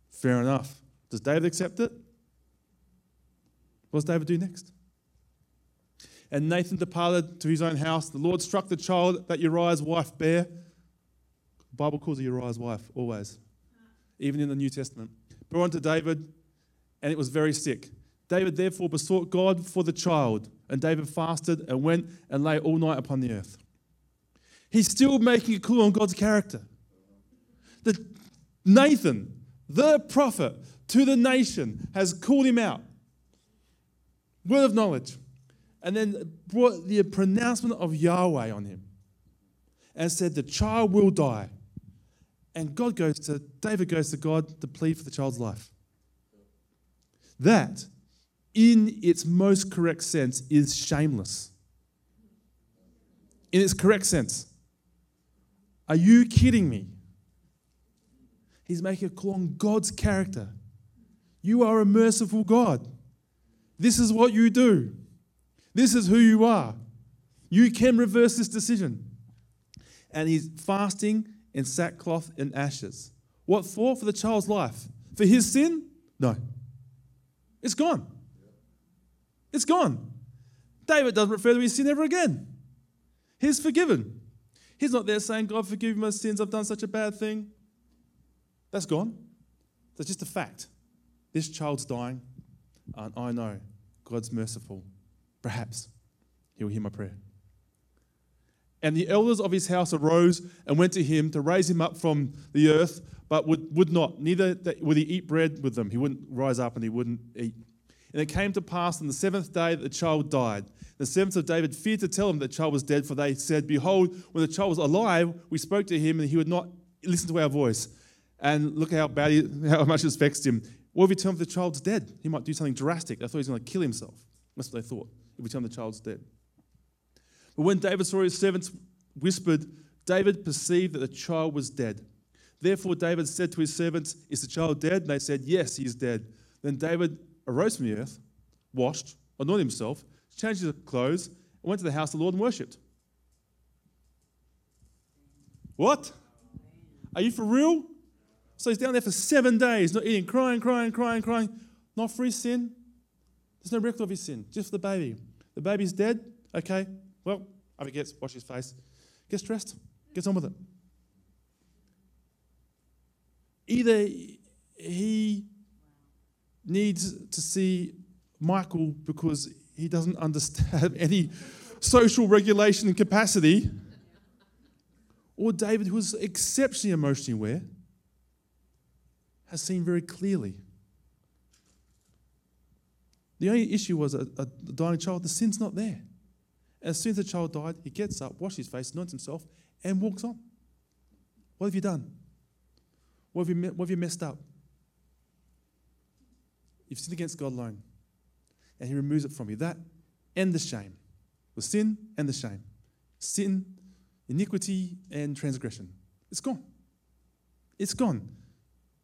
Fair enough. Does David accept it? What does David do next? And Nathan departed to his own house. The Lord struck the child that Uriah's wife bare. The Bible calls her Uriah's wife always, even in the New Testament. Brought unto David, and it was very sick. David therefore besought God for the child, and David fasted and went and lay all night upon the earth. He's still making a clue on God's character. That Nathan, the prophet, to the nation has called him out. Word of knowledge. And then brought the pronouncement of Yahweh on him and said, The child will die. And God goes to, David goes to God to plead for the child's life. That, in its most correct sense, is shameless. In its correct sense. Are you kidding me? He's making a call on God's character. You are a merciful God. This is what you do. This is who you are. You can reverse this decision. And he's fasting in sackcloth and ashes. What for? For the child's life. For his sin? No. It's gone. It's gone. David doesn't refer to his sin ever again. He's forgiven. He's not there saying, God, forgive my sins, I've done such a bad thing. That's gone. That's just a fact. This child's dying, and I know God's merciful. Perhaps he will hear my prayer. And the elders of his house arose and went to him to raise him up from the earth, but would, would not. Neither would he eat bread with them. He wouldn't rise up and he wouldn't eat. And it came to pass on the seventh day that the child died. The servants of David feared to tell him that the child was dead, for they said, Behold, when the child was alive, we spoke to him, and he would not listen to our voice. And look how bad he, how much it's vexed him. What if we tell him the child's dead? He might do something drastic. They thought he was going to kill himself. That's what they thought, if we tell him the child's dead. But when David saw his servants whispered, David perceived that the child was dead. Therefore, David said to his servants, Is the child dead? And they said, Yes, he is dead. Then David arose from the earth, washed, anointed himself, changed his clothes, and went to the house of the Lord and worshipped. What? Are you for real? So he's down there for seven days, not eating, crying, crying, crying, crying. Not for his sin. There's no record of his sin, just for the baby. The baby's dead. Okay, well, I forget, wash his face. Gets dressed, gets on with it. Either he needs to see Michael because he doesn't understand any social regulation and capacity, or David, who was exceptionally emotionally aware, has seen very clearly. The only issue was a, a dying child, the sin's not there. As soon as the child died, he gets up, washes his face, anoints himself, and walks on. What have you done? What have you, what have you messed up? You've sinned against God alone. And He removes it from you. That and the shame. The sin and the shame. Sin, iniquity, and transgression. It's gone. It's gone.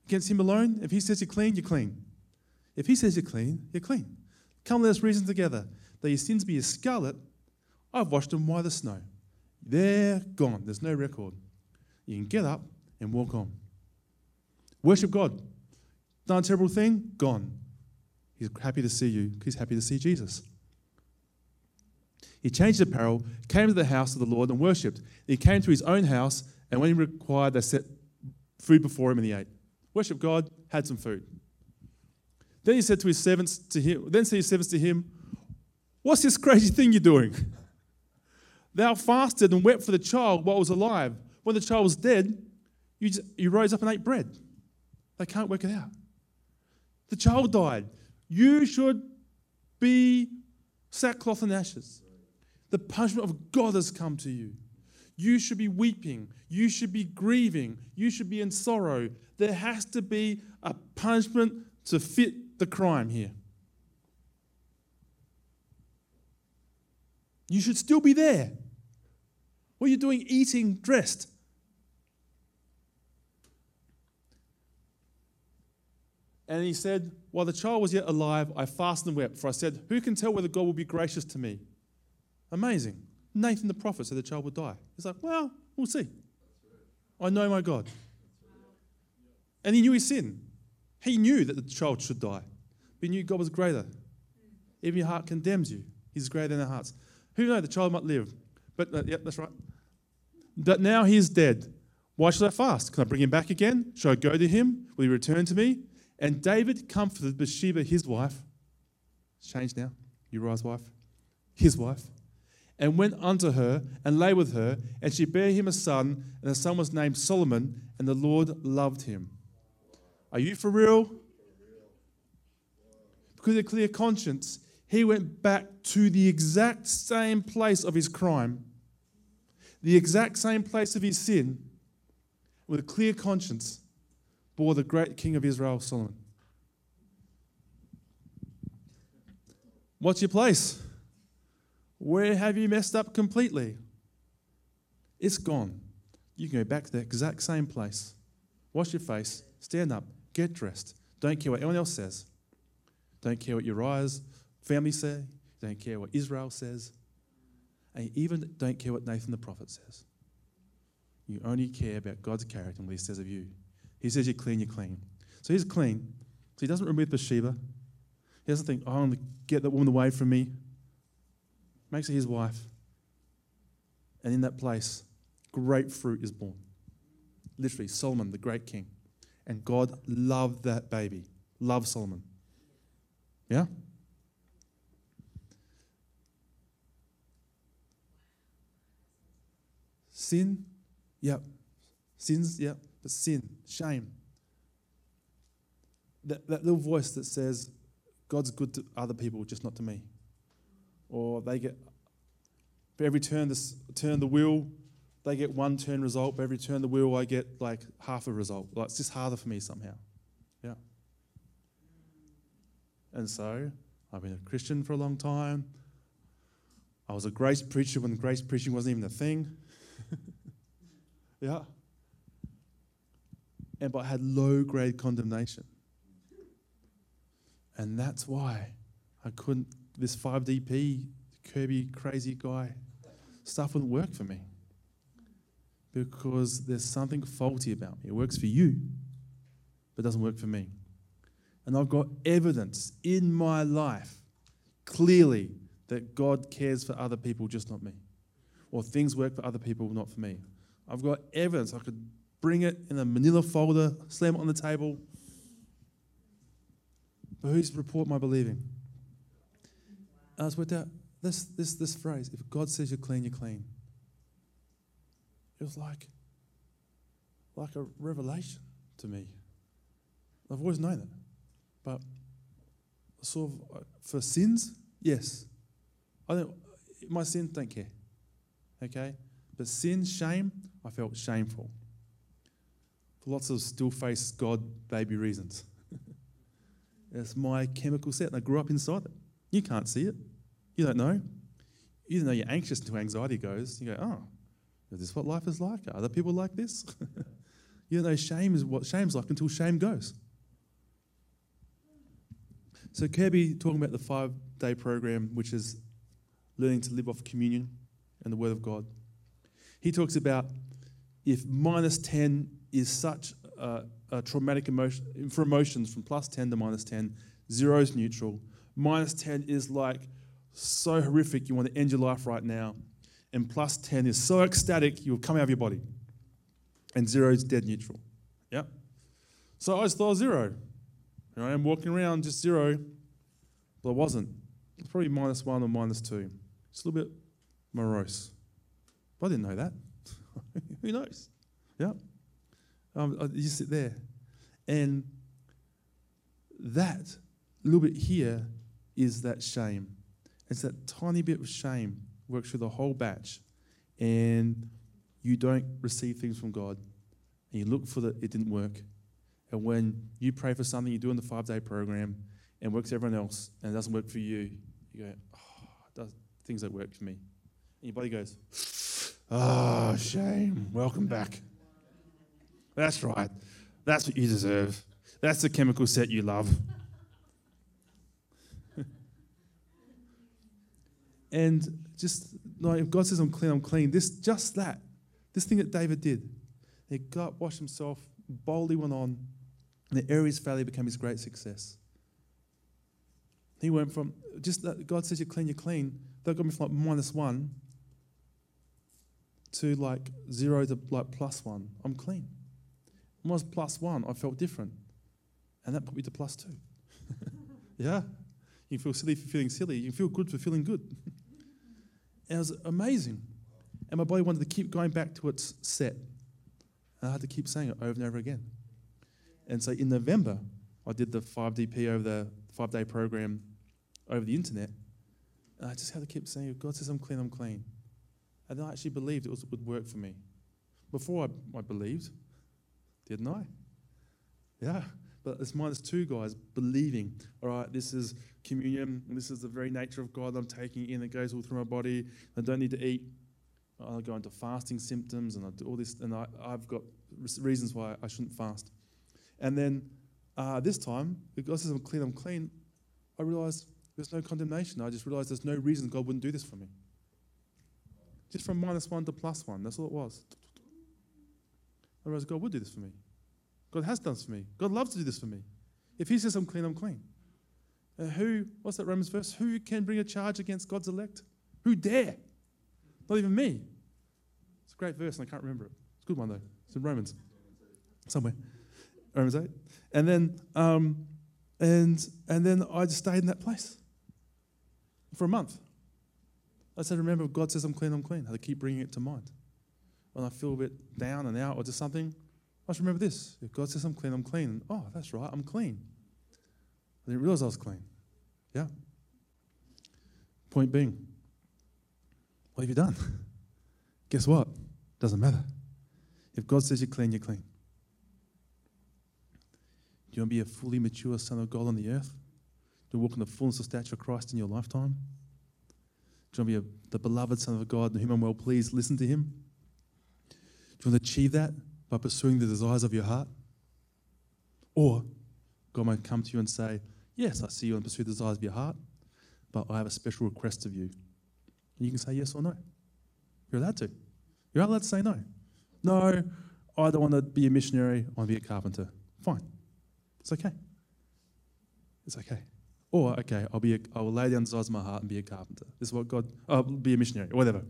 Against Him alone, if He says you're clean, you're clean. If He says you're clean, you're clean. Come, let us reason together. Though your sins be as scarlet, I've washed them white as snow. They're gone. There's no record. You can get up and walk on. Worship God. Done a terrible thing? Gone. He's happy to see you. He's happy to see Jesus. He changed apparel, came to the house of the Lord, and worshipped. He came to his own house, and when he required, they set food before him, and he ate. Worship God, had some food. Then he said to his servants to him, then said his servants to him, What's this crazy thing you're doing? Thou fasted and wept for the child while it was alive. When the child was dead, you, just, you rose up and ate bread. They can't work it out. The child died. You should be sackcloth and ashes. The punishment of God has come to you. You should be weeping. You should be grieving. You should be in sorrow. There has to be a punishment to fit the crime here. You should still be there. What are you doing eating dressed? And he said, While the child was yet alive, I fasted and wept, for I said, Who can tell whether God will be gracious to me? Amazing. Nathan the prophet said the child would die. He's like, Well, we'll see. I know my God. And he knew his sin. He knew that the child should die. But he knew God was greater. Even your heart condemns you. He's greater than our hearts. Who knows? The child might live. But, uh, yep, that's right. But now he is dead. Why should I fast? Can I bring him back again? Should I go to him? Will he return to me? And David comforted Bathsheba, his wife. It's changed now. Uriah's wife. His wife. And went unto her and lay with her. And she bare him a son. And the son was named Solomon. And the Lord loved him. Are you for real? Because of a clear conscience, he went back to the exact same place of his crime, the exact same place of his sin, with a clear conscience, bore the great king of Israel, Solomon. What's your place? Where have you messed up completely? It's gone. You can go back to the exact same place. Wash your face, stand up, get dressed. Don't care what anyone else says. Don't care what Uriah's family say. Don't care what Israel says. And even don't care what Nathan the prophet says. You only care about God's character and what he says of you. He says you're clean, you're clean. So he's clean. So he doesn't remove Bathsheba. He doesn't think, oh, I'm going to get that woman away from me. Makes her his wife. And in that place, great fruit is born. Literally, Solomon, the great king. And God loved that baby, loved Solomon. Yeah? Sin, yep. Sins, yep. But sin, shame. That, that little voice that says, God's good to other people, just not to me. Or they get, for every turn, this, turn the wheel, they get one turn result. But every turn the wheel, I get like half a result. Like it's just harder for me somehow. Yeah. And so I've been a Christian for a long time. I was a grace preacher when grace preaching wasn't even a thing. yeah. And but I had low grade condemnation. And that's why I couldn't, this 5DP, Kirby crazy guy, stuff wouldn't work for me. Because there's something faulty about me. It works for you, but doesn't work for me. And I've got evidence in my life clearly that God cares for other people, just not me. Or things work for other people, not for me. I've got evidence. I could bring it in a manila folder, slam it on the table. But whose report am I believing? Was worked out this, this, this phrase if God says you're clean, you're clean. It was like, like a revelation to me. I've always known it. But sort of uh, for sins, yes. I don't, my sins don't care. Okay? But sin, shame, I felt shameful. For lots of still face God baby reasons. it's my chemical set, and I grew up inside it. You can't see it. You don't know. You don't know you're anxious until anxiety goes. You go, oh, is this what life is like? Are other people like this? you don't know shame is what shame's like until shame goes. So Kirby talking about the five day program, which is learning to live off communion and the Word of God. He talks about if minus 10 is such a, a traumatic emotion for emotions from plus 10 to minus 10, zero is neutral. Minus 10 is like so horrific you want to end your life right now. And plus 10 is so ecstatic you'll come out of your body. And zero is dead neutral. Yep. So I just thought zero. I am walking around just zero, but I wasn't. It's probably minus one or minus two. Just a little bit morose. But I didn't know that. Who knows? Yeah. Um, you sit there. And that little bit here is that shame. It's that tiny bit of shame works through the whole batch. And you don't receive things from God. And you look for that it didn't work. And when you pray for something you do in the five day program and works everyone else and it doesn't work for you, you go, oh, does, things don't work for me. And your body goes, oh, shame. Welcome back. That's right. That's what you deserve. That's the chemical set you love. And just like if God says I'm clean, I'm clean. This just that. This thing that David did. He got washed himself, boldly went on, and the of failure became his great success. He went from just that God says you're clean, you're clean. That got me from like minus one to like zero to like plus one. I'm clean. When I was plus one, I felt different. And that put me to plus two. yeah? You feel silly for feeling silly. You feel good for feeling good. and it was amazing. And my body wanted to keep going back to its set. And I had to keep saying it over and over again. And so in November, I did the 5DP over the five day program over the internet. And I just had to keep saying, if God says I'm clean, I'm clean. And I actually believed it, was, would work for me. Before I, I believed, didn't I? Yeah. But it's minus two guys believing, all right, this is communion, this is the very nature of God I'm taking in, it goes all through my body. I don't need to eat. I go into fasting symptoms and I do all this, and I, I've got reasons why I shouldn't fast. And then uh, this time, God says I'm clean, I'm clean, I realized there's no condemnation. I just realized there's no reason God wouldn't do this for me. Just from minus one to plus one, that's all it was. I realized God would do this for me. God has done this for me. God loves to do this for me. If He says I'm clean, I'm clean. Uh, who, what's that Romans verse? Who can bring a charge against God's elect? Who dare? Not even me. It's a great verse, and I can't remember it. It's a good one, though. It's in Romans, somewhere. Romans 8. And then, um, and, and then I just stayed in that place for a month. I said, remember, God says I'm clean, I'm clean. I keep bringing it to mind. When I feel a bit down and out or just something, Oh, I just remember this. If God says I'm clean, I'm clean. Oh, that's right, I'm clean. I didn't realize I was clean. Yeah. Point being, what have you done? Guess what? Doesn't matter. If God says you're clean, you're clean. Do you want to be a fully mature son of God on the earth? Do you walk in the fullness of stature of Christ in your lifetime? Do you want to be a, the beloved son of God in whom I'm well pleased? Listen to him. Do you want to achieve that by pursuing the desires of your heart? Or God might come to you and say, Yes, I see you and pursue the desires of your heart, but I have a special request of you. And you can say yes or no. You're allowed to. You're allowed to say no. No, I don't want to be a missionary, I want to be a carpenter. Fine. It's okay. It's okay. Or, okay, I'll be a, I will lay down the desires of my heart and be a carpenter. This is what God, I'll be a missionary, whatever.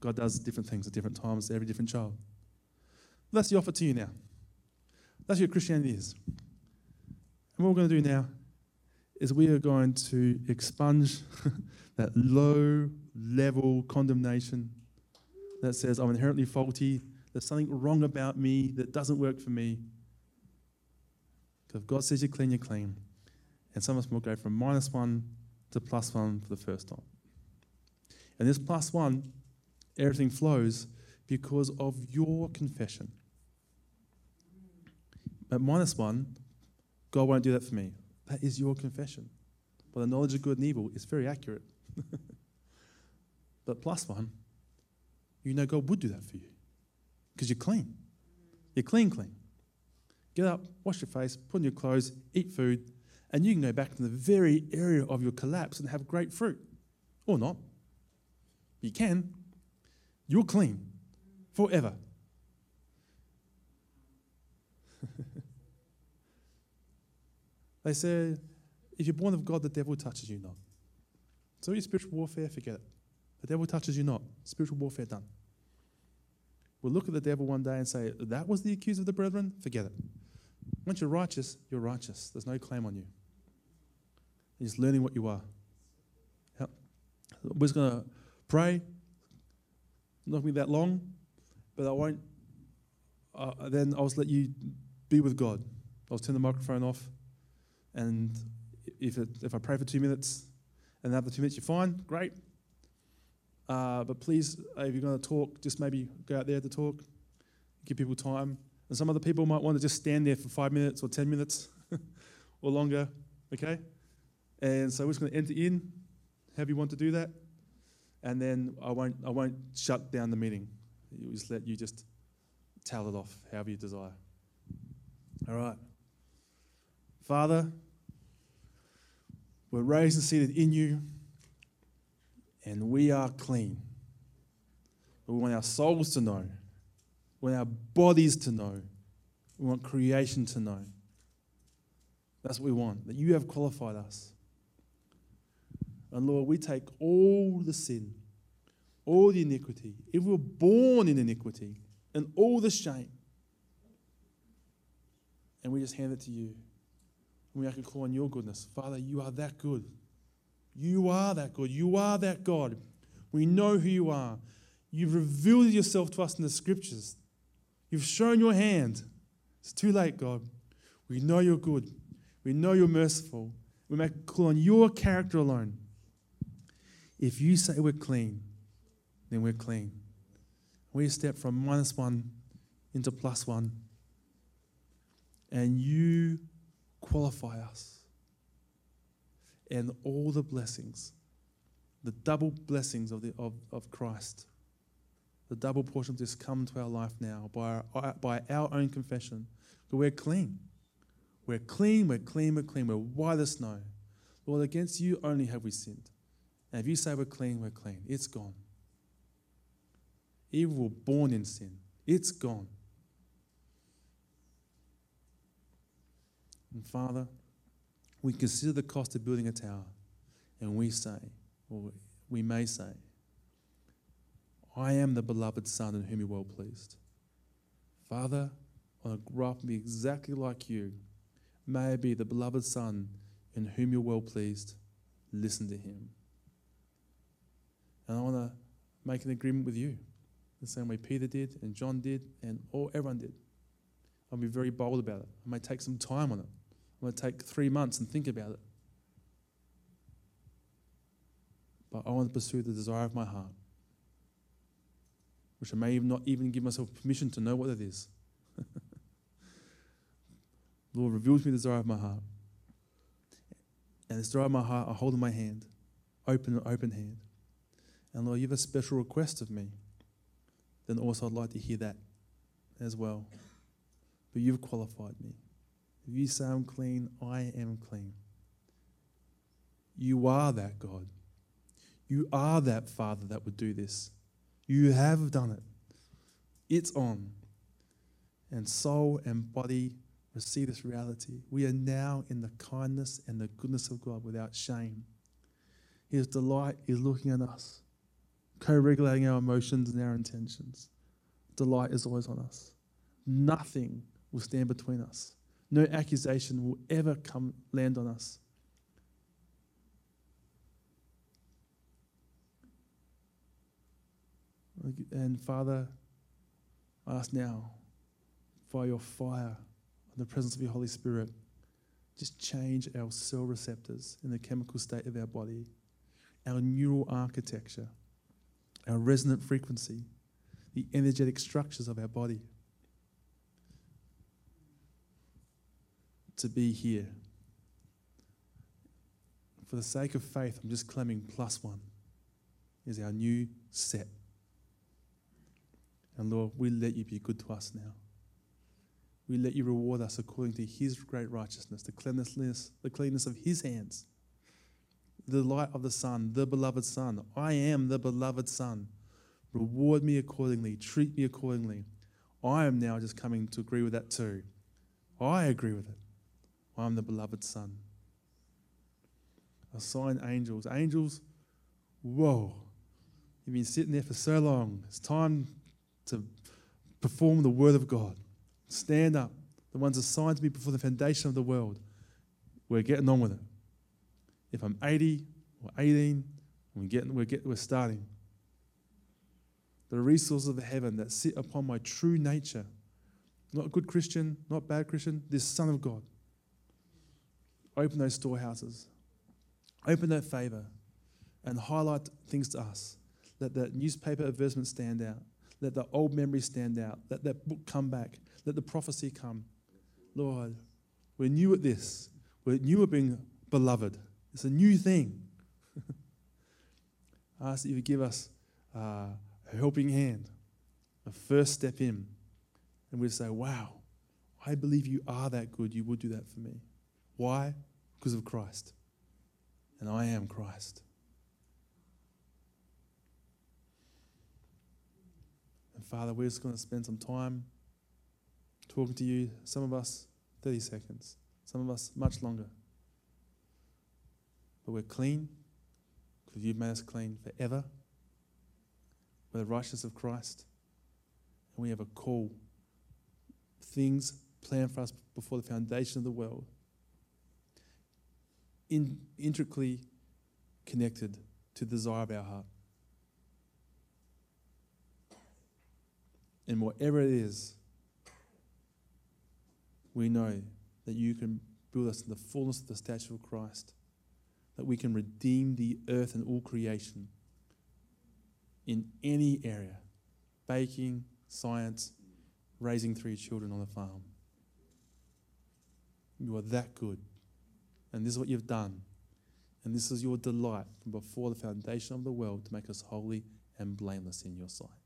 God does different things at different times to every different child. That's the offer to you now. That's what Christianity is. And what we're going to do now is we are going to expunge that low level condemnation that says I'm inherently faulty, there's something wrong about me that doesn't work for me. Because if God says you're clean, you're clean. And some of us will go from minus one to plus one for the first time. And this plus one, everything flows because of your confession. At minus one, God won't do that for me. That is your confession. But the knowledge of good and evil is very accurate. but plus one, you know God would do that for you because you're clean. You're clean, clean. Get up, wash your face, put on your clothes, eat food, and you can go back to the very area of your collapse and have great fruit. Or not. You can. You're clean forever. They say, if you're born of God, the devil touches you not. So your spiritual warfare, forget it. The devil touches you not. Spiritual warfare done. We'll look at the devil one day and say, That was the accuser of the brethren? Forget it. Once you're righteous, you're righteous. There's no claim on you. You're just learning what you are. Yep. We're just going to pray. Not going to be that long, but I won't. Uh, then I'll just let you be with God. I'll turn the microphone off, and if, it, if I pray for two minutes, and after two minutes you're fine, great. Uh, but please, uh, if you're going to talk, just maybe go out there to talk, give people time. And some other people might want to just stand there for five minutes or 10 minutes or longer, okay? And so we're just going to enter in, have you want to do that. And then I won't, I won't shut down the meeting. We'll just let you just tell it off however you desire. All right. Father, we're raised and seated in you and we are clean. We want our souls to know. We want our bodies to know. We want creation to know. That's what we want, that you have qualified us. And Lord, we take all the sin, all the iniquity, if we were born in iniquity, and all the shame, and we just hand it to you. And we can call on your goodness. Father, you are that good. You are that good. You are that God. We know who you are. You've revealed yourself to us in the scriptures. You've shown your hand. It's too late, God. We know you're good. We know you're merciful. We make call on your character alone. If you say we're clean, then we're clean. We step from minus one into plus one. And you qualify us and all the blessings, the double blessings of, the, of, of Christ, the double portion just come to our life now by our, uh, by our own confession. But we're clean. We're clean, we're clean, we're clean. We're white as snow. Lord, against you only have we sinned. And if you say we're clean, we're clean. It's gone. Evil born in sin. It's gone. And Father, we consider the cost of building a tower and we say, or we may say, I am the beloved Son in whom you're well pleased. Father, I want to grow up and be exactly like you. May I be the beloved Son in whom you're well pleased. Listen to him. And I want to make an agreement with you, the same way Peter did and John did and all everyone did. I'll be very bold about it. I may take some time on it. I'm going to take three months and think about it. But I want to pursue the desire of my heart, which I may not even give myself permission to know what it is. Lord reveals me the desire of my heart. And the desire of my heart I hold in my hand, open, open hand. And Lord, you have a special request of me. Then also I'd like to hear that as well. But you've qualified me. If you say I'm clean, I am clean. You are that God. You are that Father that would do this. You have done it. It's on. And soul and body receive this reality. We are now in the kindness and the goodness of God without shame. His delight is looking at us, co regulating our emotions and our intentions. Delight is always on us. Nothing will stand between us. No accusation will ever come land on us. And Father, I ask now for your fire and the presence of your Holy Spirit. Just change our cell receptors in the chemical state of our body, our neural architecture, our resonant frequency, the energetic structures of our body. To be here. For the sake of faith, I'm just claiming plus one is our new set. And Lord, we let you be good to us now. We let you reward us according to his great righteousness, the cleanliness, the cleanness of his hands, the light of the Son, the beloved Son. I am the beloved Son. Reward me accordingly, treat me accordingly. I am now just coming to agree with that too. I agree with it. I'm the beloved Son. Assign angels. Angels, whoa. You've been sitting there for so long. It's time to perform the word of God. Stand up. The ones assigned to me before the foundation of the world. We're getting on with it. If I'm 80 or 18, we're, getting, we're, get, we're starting. The resources of heaven that sit upon my true nature. Not a good Christian, not bad Christian, this Son of God. Open those storehouses. Open that favor and highlight things to us. Let that newspaper advertisement stand out. Let the old memory stand out. Let that book come back. Let the prophecy come. Lord, we're new at this. We're new at being beloved. It's a new thing. I ask that you would give us uh, a helping hand, a first step in. And we say, wow, I believe you are that good. You would do that for me. Why? Because of Christ. And I am Christ. And Father, we're just going to spend some time talking to you. Some of us, 30 seconds. Some of us, much longer. But we're clean because you've made us clean forever. We're the righteousness of Christ. And we have a call. Things planned for us before the foundation of the world. In, intricately connected to the desire of our heart. And whatever it is, we know that you can build us in the fullness of the stature of Christ, that we can redeem the earth and all creation in any area baking, science, raising three children on the farm. You are that good. And this is what you've done. And this is your delight from before the foundation of the world to make us holy and blameless in your sight.